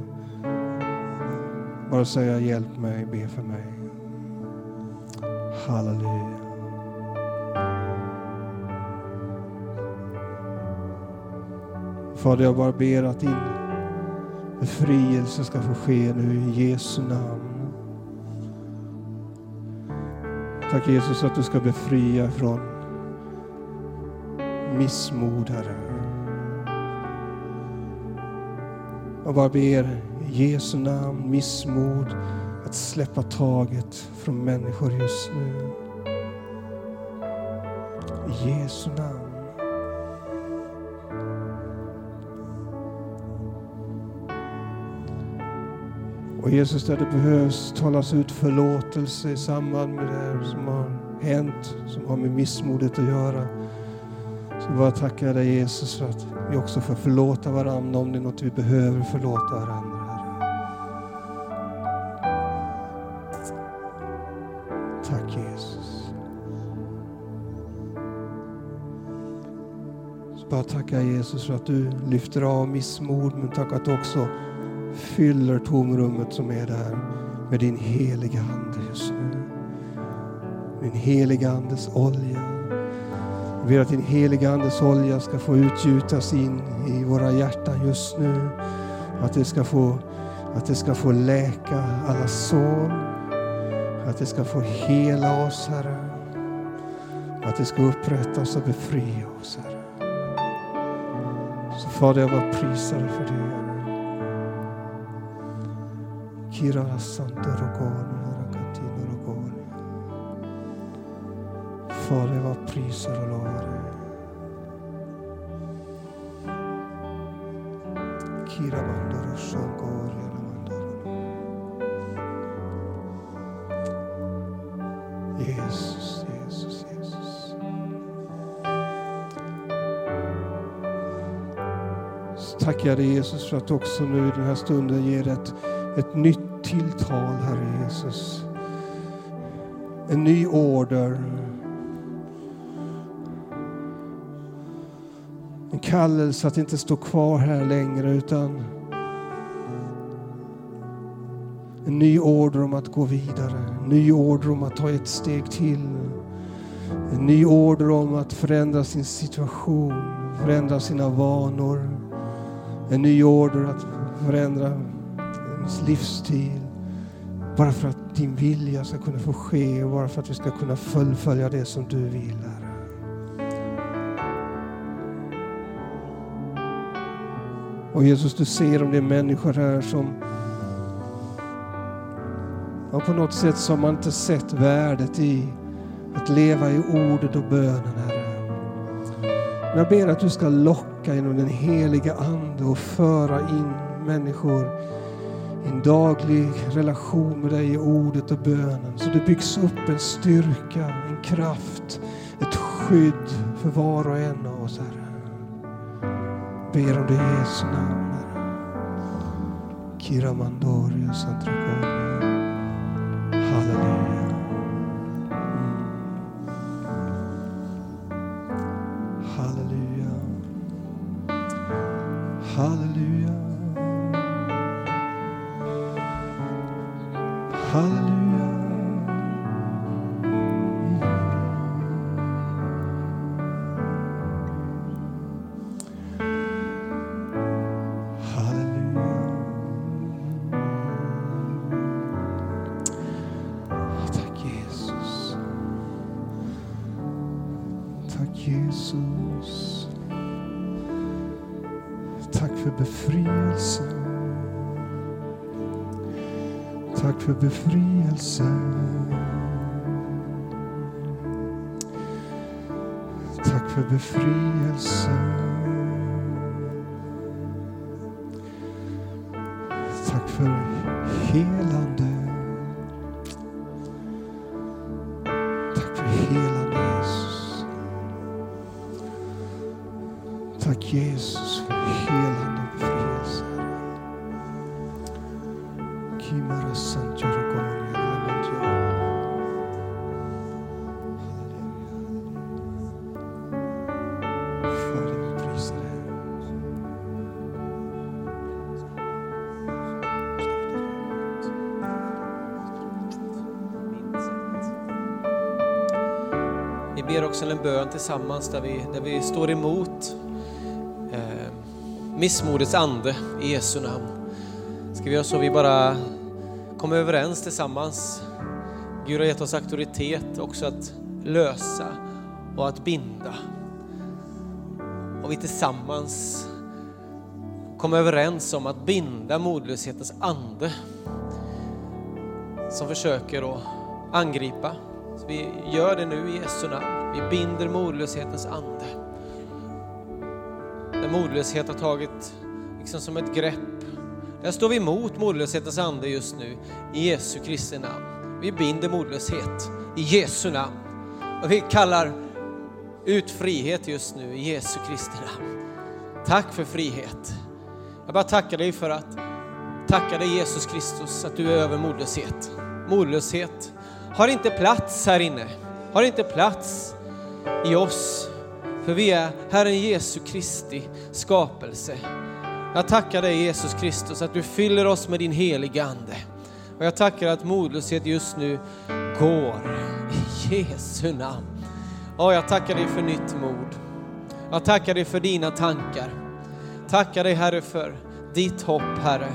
Bara säga hjälp mig, be för mig. Halleluja. Fader, jag bara ber att din befrielse ska få ske nu i Jesu namn. Tack Jesus att du ska befria från missmod, Herre. Jag bara ber i Jesu namn, missmod, att släppa taget från människor just nu. I Jesu namn. Och Jesus, där det behövs talas ut förlåtelse i samband med det här som har hänt, som har med missmodet att göra. Så bara tackar jag dig Jesus för att vi också får förlåta varandra om det är något vi behöver förlåta varandra. Tack Jesus. Så bara tackar Jesus för att du lyfter av missmod men tack att du också fyller tomrummet som är där med din heliga Ande just nu. Din heliga Andes olja. Jag ber att din heliga Andes olja ska få utgjutas in i våra hjärtan just nu. Att det ska få, att det ska få läka alla sår. Att det ska få hela oss, Herre. Att det ska upprättas och befria oss, Herre. Så Fader, jag bara prisar dig för det, Herre. Kira Santorogoni, Harakatino Rogoni. Fader, jag bara prisar och lovar dig. Kira Mandoro Shangori, Alamandoro. Jesus, Jesus, Jesus. Så tackar jag dig Jesus för att också nu i den här stunden ger ett, ett nytt tilltal, Herre Jesus. En ny order. En kallelse att inte stå kvar här längre utan en ny order om att gå vidare. En ny order om att ta ett steg till. En ny order om att förändra sin situation, förändra sina vanor. En ny order att förändra ens livsstil. Bara för att din vilja ska kunna få ske och bara för att vi ska kunna fullfölja det som du vill, Herre. Och Jesus, du ser om det är människor här som ja, på något sätt som man inte sett värdet i att leva i ordet och bönen, Herre. Men jag ber att du ska locka genom den heliga Ande och föra in människor en daglig relation med dig i ordet och bönen. Så det byggs upp en styrka, en kraft, ett skydd för var och en av oss, Herre. Ber om det i Jesu namn, Herre. Kiramandoria Santragonia. Halleluja. Halleluja. Också en bön tillsammans där vi, där vi står emot eh, missmodets ande i Jesu namn. Ska vi göra så vi bara kommer överens tillsammans. Gud har gett oss auktoritet också att lösa och att binda. Och vi tillsammans kommer överens om att binda modlöshetens ande som försöker att angripa. Så vi gör det nu i Jesu namn. Vi binder modlöshetens ande. Där modlöshet har tagit liksom som ett grepp. Där står vi emot modlöshetens ande just nu i Jesu Kristi namn. Vi binder modlöshet i Jesu namn. Och vi kallar ut frihet just nu i Jesu Kristi namn. Tack för frihet. Jag bara tackar dig för att, tacka dig Jesus Kristus att du är över modlöshet. Modlöshet har inte plats här inne, har inte plats i oss. För vi är Herren Jesu Kristi skapelse. Jag tackar dig Jesus Kristus att du fyller oss med din heliga Ande. Och jag tackar att modlöshet just nu går i Jesu namn. Och jag tackar dig för nytt mod. Jag tackar dig för dina tankar. Tackar dig Herre för ditt hopp Herre,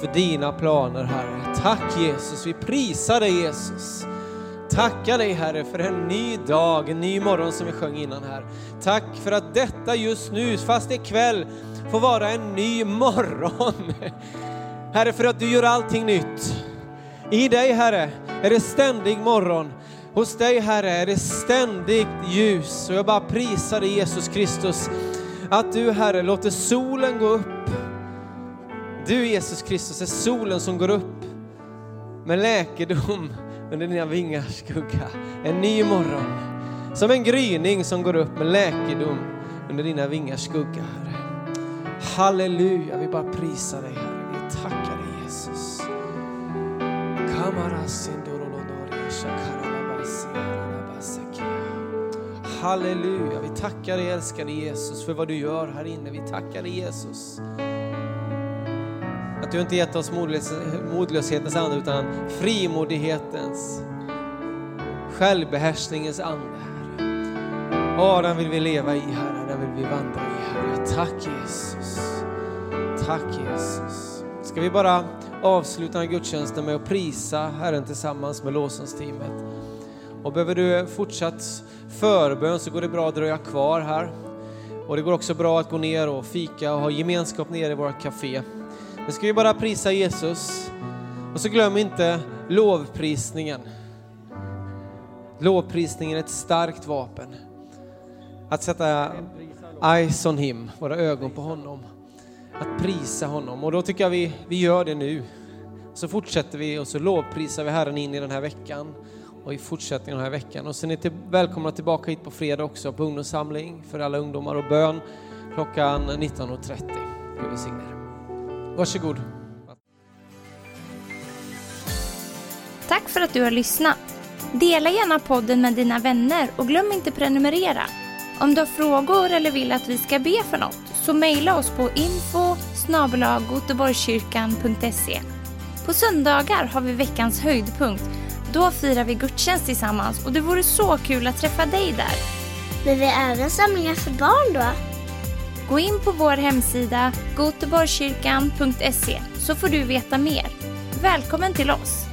för dina planer Herre. Tack Jesus, vi prisar dig Jesus. Tacka dig Herre för en ny dag, en ny morgon som vi sjöng innan här. Tack för att detta just nu, fast det är kväll, får vara en ny morgon. <laughs> Herre, för att du gör allting nytt. I dig Herre är det ständig morgon. Hos dig Herre är det ständigt ljus. Och jag bara prisar dig Jesus Kristus att du Herre låter solen gå upp. Du Jesus Kristus är solen som går upp med läkedom under dina vingars skugga. En ny morgon. Som en gryning som går upp med läkedom under dina vingars skugga, Herre. Halleluja, vi bara prisar dig Herre. Vi tackar dig Jesus. Halleluja, vi tackar dig älskade Jesus för vad du gör här inne. Vi tackar dig Jesus. Att du inte gett oss modlöshetens ande utan frimodighetens, självbehärskningens ande. Ja, den vill vi leva i Herre, den vill vi vandra i Herre. Tack Jesus. Tack Jesus. Ska vi bara avsluta den här gudstjänsten med att prisa Herren tillsammans med lovsångsteamet. Och behöver du fortsatt förbön så går det bra att dröja kvar här. Och det går också bra att gå ner och fika och ha gemenskap nere i vårt café. Nu ska vi bara prisa Jesus. Och så glöm inte lovprisningen. Lovprisningen är ett starkt vapen. Att sätta eyes on him, våra ögon på honom. Att prisa honom. Och då tycker jag vi, vi gör det nu. Så fortsätter vi och så lovprisar vi Herren in i den här veckan och i fortsättningen av den här veckan. Och sen är ni välkomna tillbaka hit på fredag också på ungdomssamling för alla ungdomar och bön klockan 19.30. Gud välsigne er. Varsågod. Tack för att du har lyssnat. Dela gärna podden med dina vänner och glöm inte prenumerera. Om du har frågor eller vill att vi ska be för något så mejla oss på info På söndagar har vi veckans höjdpunkt. Då firar vi gudstjänst tillsammans och det vore så kul att träffa dig där. Men vi även samlingar för barn då? Gå in på vår hemsida goteborgskyrkan.se så får du veta mer. Välkommen till oss!